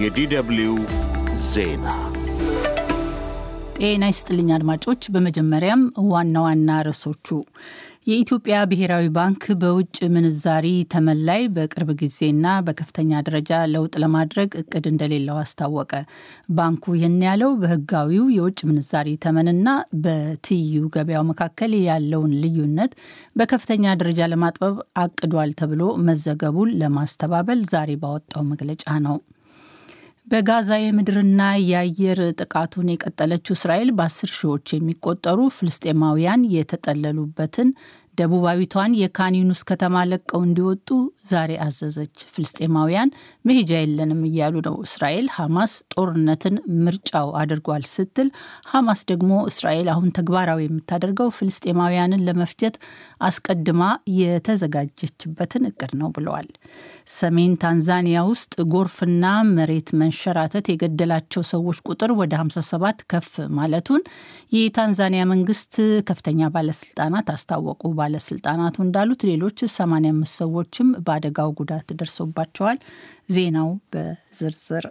የዲደብልዩ ዜና ጤና ይስጥልኝ አድማጮች። በመጀመሪያም ዋና ዋና ርዕሶቹ የኢትዮጵያ ብሔራዊ ባንክ በውጭ ምንዛሪ ተመን ላይ በቅርብ ጊዜና በከፍተኛ ደረጃ ለውጥ ለማድረግ እቅድ እንደሌለው አስታወቀ። ባንኩ ይህን ያለው በሕጋዊው የውጭ ምንዛሪ ተመንና በትይዩ ገበያው መካከል ያለውን ልዩነት በከፍተኛ ደረጃ ለማጥበብ አቅዷል ተብሎ መዘገቡን ለማስተባበል ዛሬ ባወጣው መግለጫ ነው። በጋዛ የምድርና የአየር ጥቃቱን የቀጠለችው እስራኤል በአስር ሺዎች የሚቆጠሩ ፍልስጤማውያን የተጠለሉበትን ደቡባዊቷን የካን ዩኒስ ከተማ ለቀው እንዲወጡ ዛሬ አዘዘች። ፍልስጤማውያን መሄጃ የለንም እያሉ ነው። እስራኤል ሐማስ ጦርነትን ምርጫው አድርጓል ስትል፣ ሐማስ ደግሞ እስራኤል አሁን ተግባራዊ የምታደርገው ፍልስጤማውያንን ለመፍጀት አስቀድማ የተዘጋጀችበትን እቅድ ነው ብለዋል። ሰሜን ታንዛኒያ ውስጥ ጎርፍና መሬት መንሸራተት የገደላቸው ሰዎች ቁጥር ወደ 57 ከፍ ማለቱን የታንዛኒያ መንግስት ከፍተኛ ባለስልጣናት አስታወቁ። ባለስልጣናቱ እንዳሉት ሌሎች 85 ሰዎችም በአደጋው ጉዳት ደርሶባቸዋል። ዜናው በዝርዝር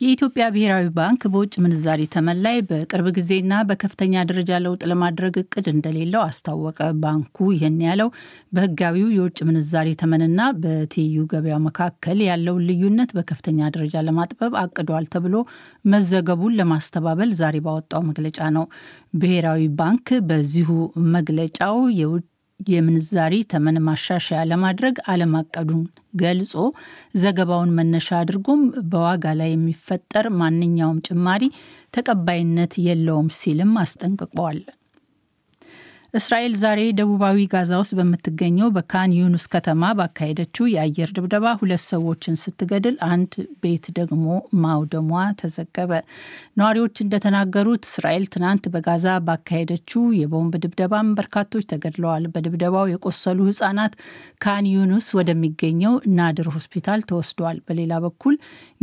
የኢትዮጵያ ብሔራዊ ባንክ በውጭ ምንዛሪ ተመን ላይ በቅርብ ጊዜና በከፍተኛ ደረጃ ለውጥ ለማድረግ እቅድ እንደሌለው አስታወቀ። ባንኩ ይህን ያለው በሕጋዊው የውጭ ምንዛሪ ተመንና በትይዩ ገበያው መካከል ያለውን ልዩነት በከፍተኛ ደረጃ ለማጥበብ አቅዷል ተብሎ መዘገቡን ለማስተባበል ዛሬ ባወጣው መግለጫ ነው። ብሔራዊ ባንክ በዚሁ መግለጫው የውጭ የምንዛሪ ተመን ማሻሻያ ለማድረግ አለማቀዱን ገልጾ ዘገባውን መነሻ አድርጎም በዋጋ ላይ የሚፈጠር ማንኛውም ጭማሪ ተቀባይነት የለውም ሲልም አስጠንቅቋል። እስራኤል ዛሬ ደቡባዊ ጋዛ ውስጥ በምትገኘው በካን ዩኑስ ከተማ ባካሄደችው የአየር ድብደባ ሁለት ሰዎችን ስትገድል አንድ ቤት ደግሞ ማውደሟ ተዘገበ። ነዋሪዎች እንደተናገሩት እስራኤል ትናንት በጋዛ ባካሄደችው የቦምብ ድብደባም በርካቶች ተገድለዋል። በድብደባው የቆሰሉ ሕጻናት ካን ዩኑስ ወደሚገኘው ናስር ሆስፒታል ተወስደዋል። በሌላ በኩል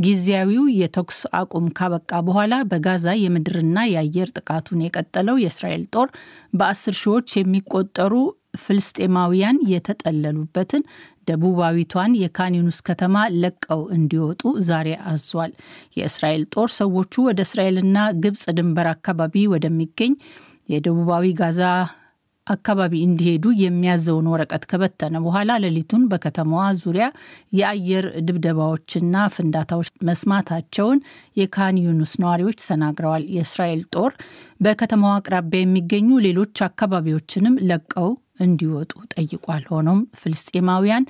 ጊዜያዊው የተኩስ አቁም ካበቃ በኋላ በጋዛ የምድርና የአየር ጥቃቱን የቀጠለው የእስራኤል ጦር በአስር ሺዎች የሚቆጠሩ ፍልስጤማውያን የተጠለሉበትን ደቡባዊቷን የካን ዩኒስ ከተማ ለቀው እንዲወጡ ዛሬ አዟል። የእስራኤል ጦር ሰዎቹ ወደ እስራኤልና ግብጽ ድንበር አካባቢ ወደሚገኝ የደቡባዊ ጋዛ አካባቢ እንዲሄዱ የሚያዘውን ወረቀት ከበተነ በኋላ ሌሊቱን በከተማዋ ዙሪያ የአየር ድብደባዎችና ፍንዳታዎች መስማታቸውን የካን ዩኑስ ነዋሪዎች ተናግረዋል። የእስራኤል ጦር በከተማዋ አቅራቢያ የሚገኙ ሌሎች አካባቢዎችንም ለቀው እንዲወጡ ጠይቋል። ሆኖም ፍልስጤማውያን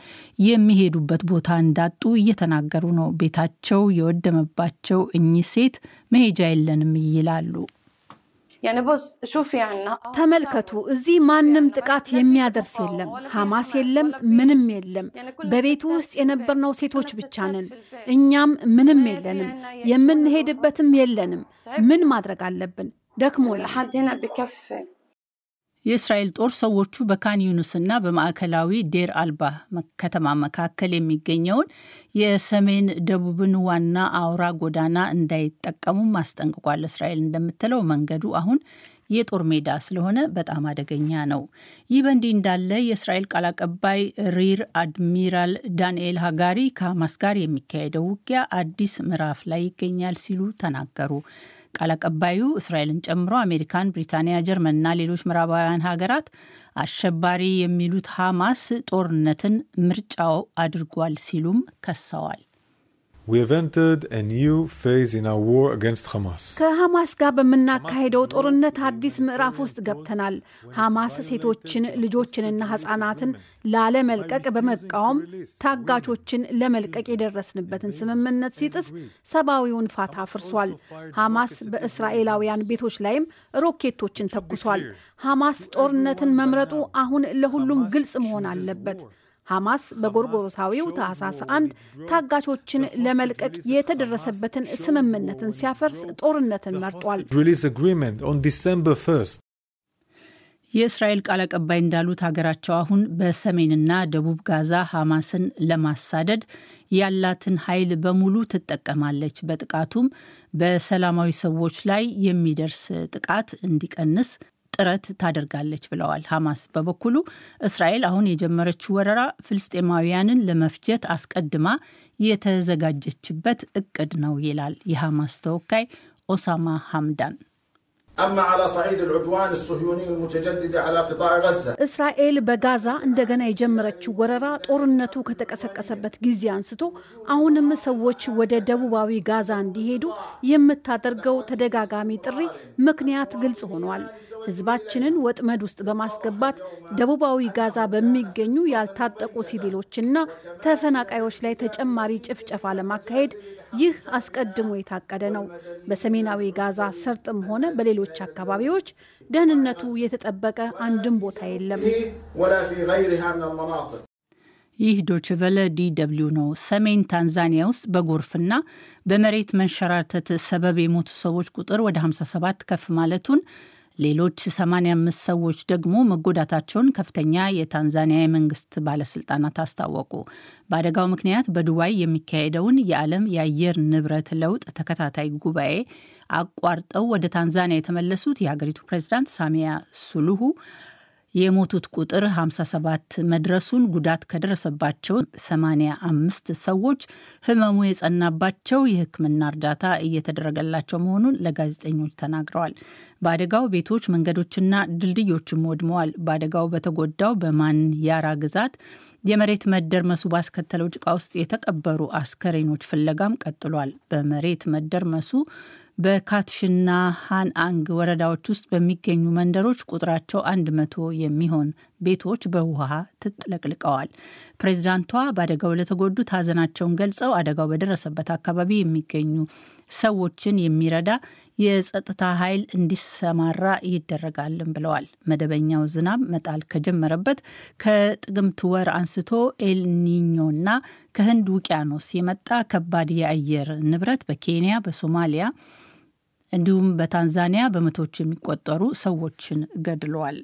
የሚሄዱበት ቦታ እንዳጡ እየተናገሩ ነው። ቤታቸው የወደመባቸው እኚህ ሴት መሄጃ የለንም ይላሉ። ተመልከቱ፣ እዚህ ማንም ጥቃት የሚያደርስ የለም፣ ሐማስ የለም፣ ምንም የለም። በቤቱ ውስጥ የነበርነው ሴቶች ብቻ ነን። እኛም ምንም የለንም፣ የምንሄድበትም የለንም። ምን ማድረግ አለብን? ደክሞናል። የእስራኤል ጦር ሰዎቹ በካን ዩኑስና በማዕከላዊ ዴር አልባ ከተማ መካከል የሚገኘውን የሰሜን ደቡብን ዋና አውራ ጎዳና እንዳይጠቀሙም አስጠንቅቋል። እስራኤል እንደምትለው መንገዱ አሁን የጦር ሜዳ ስለሆነ በጣም አደገኛ ነው። ይህ በእንዲህ እንዳለ የእስራኤል ቃል አቀባይ ሪር አድሚራል ዳንኤል ሃጋሪ ከሐማስ ጋር የሚካሄደው ውጊያ አዲስ ምዕራፍ ላይ ይገኛል ሲሉ ተናገሩ። ቃል አቀባዩ እስራኤልን ጨምሮ አሜሪካን፣ ብሪታንያ፣ ጀርመንና ሌሎች ምዕራባውያን ሀገራት አሸባሪ የሚሉት ሐማስ ጦርነትን ምርጫው አድርጓል ሲሉም ከሰዋል። ከሐማስ ጋር በምናካሄደው ጦርነት አዲስ ምዕራፍ ውስጥ ገብተናል። ሐማስ ሴቶችን ልጆችንና ሕጻናትን ላለመልቀቅ በመቃወም ታጋቾችን ለመልቀቅ የደረስንበትን ስምምነት ሲጥስ ሰብአዊውን ፋታ አፍርሷል። ሐማስ በእስራኤላውያን ቤቶች ላይም ሮኬቶችን ተኩሷል። ሐማስ ጦርነትን መምረጡ አሁን ለሁሉም ግልጽ መሆን አለበት። ሐማስ በጎርጎሮሳዊው ታህሳስ አንድ ታጋቾችን ለመልቀቅ የተደረሰበትን ስምምነትን ሲያፈርስ ጦርነትን መርጧል። የእስራኤል ቃል አቀባይ እንዳሉት ሀገራቸው አሁን በሰሜንና ደቡብ ጋዛ ሐማስን ለማሳደድ ያላትን ኃይል በሙሉ ትጠቀማለች። በጥቃቱም በሰላማዊ ሰዎች ላይ የሚደርስ ጥቃት እንዲቀንስ ጥረት ታደርጋለች ብለዋል። ሐማስ በበኩሉ እስራኤል አሁን የጀመረችው ወረራ ፍልስጤማውያንን ለመፍጀት አስቀድማ የተዘጋጀችበት እቅድ ነው ይላል የሐማስ ተወካይ ኦሳማ ሐምዳን። እስራኤል በጋዛ እንደገና የጀመረችው ወረራ ጦርነቱ ከተቀሰቀሰበት ጊዜ አንስቶ አሁንም ሰዎች ወደ ደቡባዊ ጋዛ እንዲሄዱ የምታደርገው ተደጋጋሚ ጥሪ ምክንያት ግልጽ ሆኗል። ሕዝባችንን ወጥመድ ውስጥ በማስገባት ደቡባዊ ጋዛ በሚገኙ ያልታጠቁ ሲቪሎችና ተፈናቃዮች ላይ ተጨማሪ ጭፍጨፋ ለማካሄድ ይህ አስቀድሞ የታቀደ ነው። በሰሜናዊ ጋዛ ሰርጥም ሆነ በሌሎች አካባቢዎች ደህንነቱ የተጠበቀ አንድም ቦታ የለም። ይህ ዶችቨለ DW ነው። ሰሜን ታንዛኒያ ውስጥ በጎርፍና በመሬት መንሸራተት ሰበብ የሞቱ ሰዎች ቁጥር ወደ 57 ከፍ ማለቱን ሌሎች 85 ሰዎች ደግሞ መጎዳታቸውን ከፍተኛ የታንዛኒያ የመንግስት ባለስልጣናት አስታወቁ። በአደጋው ምክንያት በዱባይ የሚካሄደውን የዓለም የአየር ንብረት ለውጥ ተከታታይ ጉባኤ አቋርጠው ወደ ታንዛኒያ የተመለሱት የሀገሪቱ ፕሬዚዳንት ሳሚያ ሱሉሁ የሞቱት ቁጥር 57 መድረሱን ጉዳት ከደረሰባቸው 85 ሰዎች ህመሙ የጸናባቸው የሕክምና እርዳታ እየተደረገላቸው መሆኑን ለጋዜጠኞች ተናግረዋል። በአደጋው ቤቶች፣ መንገዶችና ድልድዮችም ወድመዋል። በአደጋው በተጎዳው በማንያራ ግዛት የመሬት መደርመሱ ባስከተለው ጭቃ ውስጥ የተቀበሩ አስከሬኖች ፍለጋም ቀጥሏል። በመሬት መደርመሱ በካትሽና ሃንአንግ ወረዳዎች ውስጥ በሚገኙ መንደሮች ቁጥራቸው አንድ መቶ የሚሆን ቤቶች በውሃ ተጥለቅልቀዋል። ፕሬዚዳንቷ በአደጋው ለተጎዱት ሀዘናቸውን ገልጸው አደጋው በደረሰበት አካባቢ የሚገኙ ሰዎችን የሚረዳ የጸጥታ ኃይል እንዲሰማራ ይደረጋልን ብለዋል። መደበኛው ዝናብ መጣል ከጀመረበት ከጥቅምት ወር አንስቶ ኤልኒኞና ከህንድ ውቅያኖስ የመጣ ከባድ የአየር ንብረት በኬንያ፣ በሶማሊያ እንዲሁም በታንዛኒያ በመቶዎች የሚቆጠሩ ሰዎችን ገድለዋል።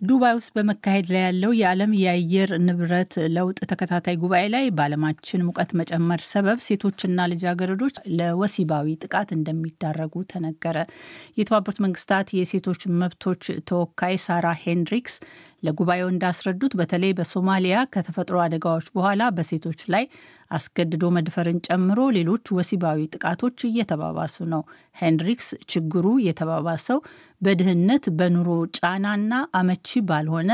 ዱባይ ውስጥ በመካሄድ ላይ ያለው የዓለም የአየር ንብረት ለውጥ ተከታታይ ጉባኤ ላይ በዓለማችን ሙቀት መጨመር ሰበብ ሴቶችና ልጃገረዶች ለወሲባዊ ጥቃት እንደሚዳረጉ ተነገረ። የተባበሩት መንግስታት የሴቶች መብቶች ተወካይ ሳራ ሄንድሪክስ ለጉባኤው እንዳስረዱት በተለይ በሶማሊያ ከተፈጥሮ አደጋዎች በኋላ በሴቶች ላይ አስገድዶ መድፈርን ጨምሮ ሌሎች ወሲባዊ ጥቃቶች እየተባባሱ ነው። ሄንድሪክስ ችግሩ የተባባሰው በድህነት በኑሮ ጫናና አመቺ ባልሆነ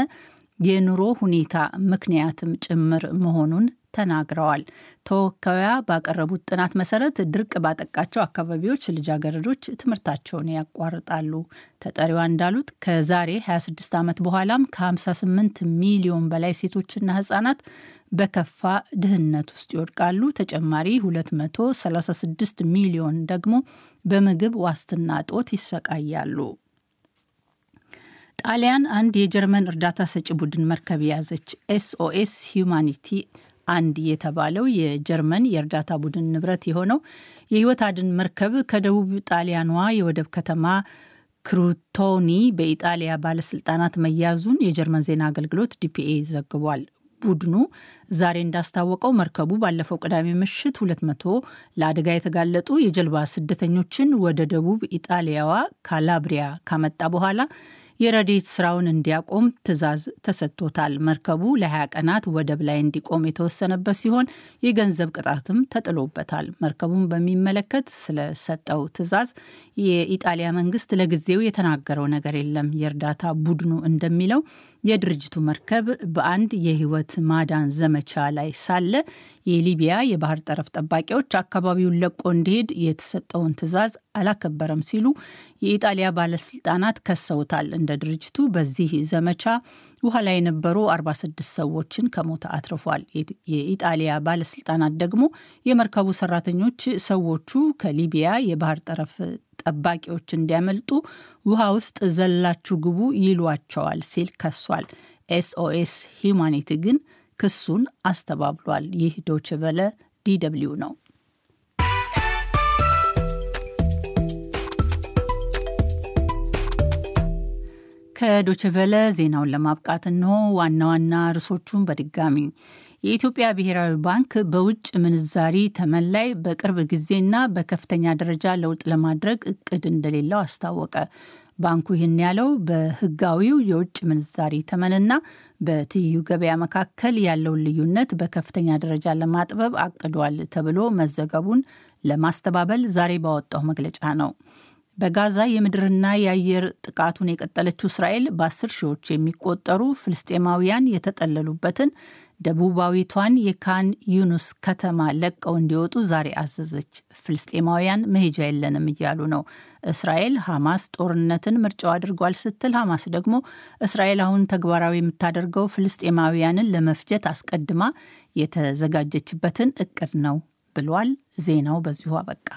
የኑሮ ሁኔታ ምክንያትም ጭምር መሆኑን ተናግረዋል። ተወካዩ ባቀረቡት ጥናት መሰረት ድርቅ ባጠቃቸው አካባቢዎች ልጃገረዶች ትምህርታቸውን ያቋርጣሉ። ተጠሪዋ እንዳሉት ከዛሬ 26 ዓመት በኋላም ከ58 ሚሊዮን በላይ ሴቶችና ህጻናት በከፋ ድህነት ውስጥ ይወድቃሉ። ተጨማሪ 236 ሚሊዮን ደግሞ በምግብ ዋስትና እጦት ይሰቃያሉ። ጣሊያን አንድ የጀርመን እርዳታ ሰጪ ቡድን መርከብ የያዘች SOS Humanity አንድ የተባለው የጀርመን የእርዳታ ቡድን ንብረት የሆነው የህይወት አድን መርከብ ከደቡብ ጣሊያኗ የወደብ ከተማ ክሩቶኒ በኢጣሊያ ባለስልጣናት መያዙን የጀርመን ዜና አገልግሎት ዲፒኤ ዘግቧል። ቡድኑ ዛሬ እንዳስታወቀው መርከቡ ባለፈው ቅዳሜ ምሽት 200 ለአደጋ የተጋለጡ የጀልባ ስደተኞችን ወደ ደቡብ ኢጣሊያዋ ካላብሪያ ካመጣ በኋላ የረዴት ስራውን እንዲያቆም ትዕዛዝ ተሰጥቶታል። መርከቡ ለ20 ቀናት ወደብ ላይ እንዲቆም የተወሰነበት ሲሆን የገንዘብ ቅጣትም ተጥሎበታል። መርከቡን በሚመለከት ስለሰጠው ትዕዛዝ የኢጣሊያ መንግስት ለጊዜው የተናገረው ነገር የለም። የእርዳታ ቡድኑ እንደሚለው የድርጅቱ መርከብ በአንድ የህይወት ማዳን ዘመቻ ላይ ሳለ የሊቢያ የባህር ጠረፍ ጠባቂዎች አካባቢውን ለቆ እንዲሄድ የተሰጠውን ትዕዛዝ አላከበረም ሲሉ የኢጣሊያ ባለስልጣናት ከሰውታል። እንደ ድርጅቱ በዚህ ዘመቻ ውሃ ላይ የነበሩ 46 ሰዎችን ከሞት አትርፏል። የኢጣሊያ ባለስልጣናት ደግሞ የመርከቡ ሰራተኞች ሰዎቹ ከሊቢያ የባህር ጠረፍ ጠባቂዎች እንዲያመልጡ ውሃ ውስጥ ዘላችሁ ግቡ ይሏቸዋል ሲል ከሷል። SOS Humanity ግን ክሱን አስተባብሏል። ይህ ዶችቨለ DW ነው። ከዶችቨለ ዜናውን ለማብቃት እንሆ ዋና ዋና ርዕሶቹን በድጋሚ የኢትዮጵያ ብሔራዊ ባንክ በውጭ ምንዛሪ ተመን ላይ በቅርብ ጊዜና በከፍተኛ ደረጃ ለውጥ ለማድረግ እቅድ እንደሌለው አስታወቀ። ባንኩ ይህን ያለው በህጋዊው የውጭ ምንዛሪ ተመንና በትይዩ ገበያ መካከል ያለውን ልዩነት በከፍተኛ ደረጃ ለማጥበብ አቅዷል ተብሎ መዘገቡን ለማስተባበል ዛሬ ባወጣው መግለጫ ነው። በጋዛ የምድርና የአየር ጥቃቱን የቀጠለችው እስራኤል በአስር ሺዎች የሚቆጠሩ ፍልስጤማውያን የተጠለሉበትን ደቡባዊቷን የካን ዩኑስ ከተማ ለቀው እንዲወጡ ዛሬ አዘዘች። ፍልስጤማውያን መሄጃ የለንም እያሉ ነው። እስራኤል ሐማስ ጦርነትን ምርጫው አድርጓል ስትል፣ ሐማስ ደግሞ እስራኤል አሁን ተግባራዊ የምታደርገው ፍልስጤማውያንን ለመፍጀት አስቀድማ የተዘጋጀችበትን እቅድ ነው ብሏል። ዜናው በዚሁ አበቃ።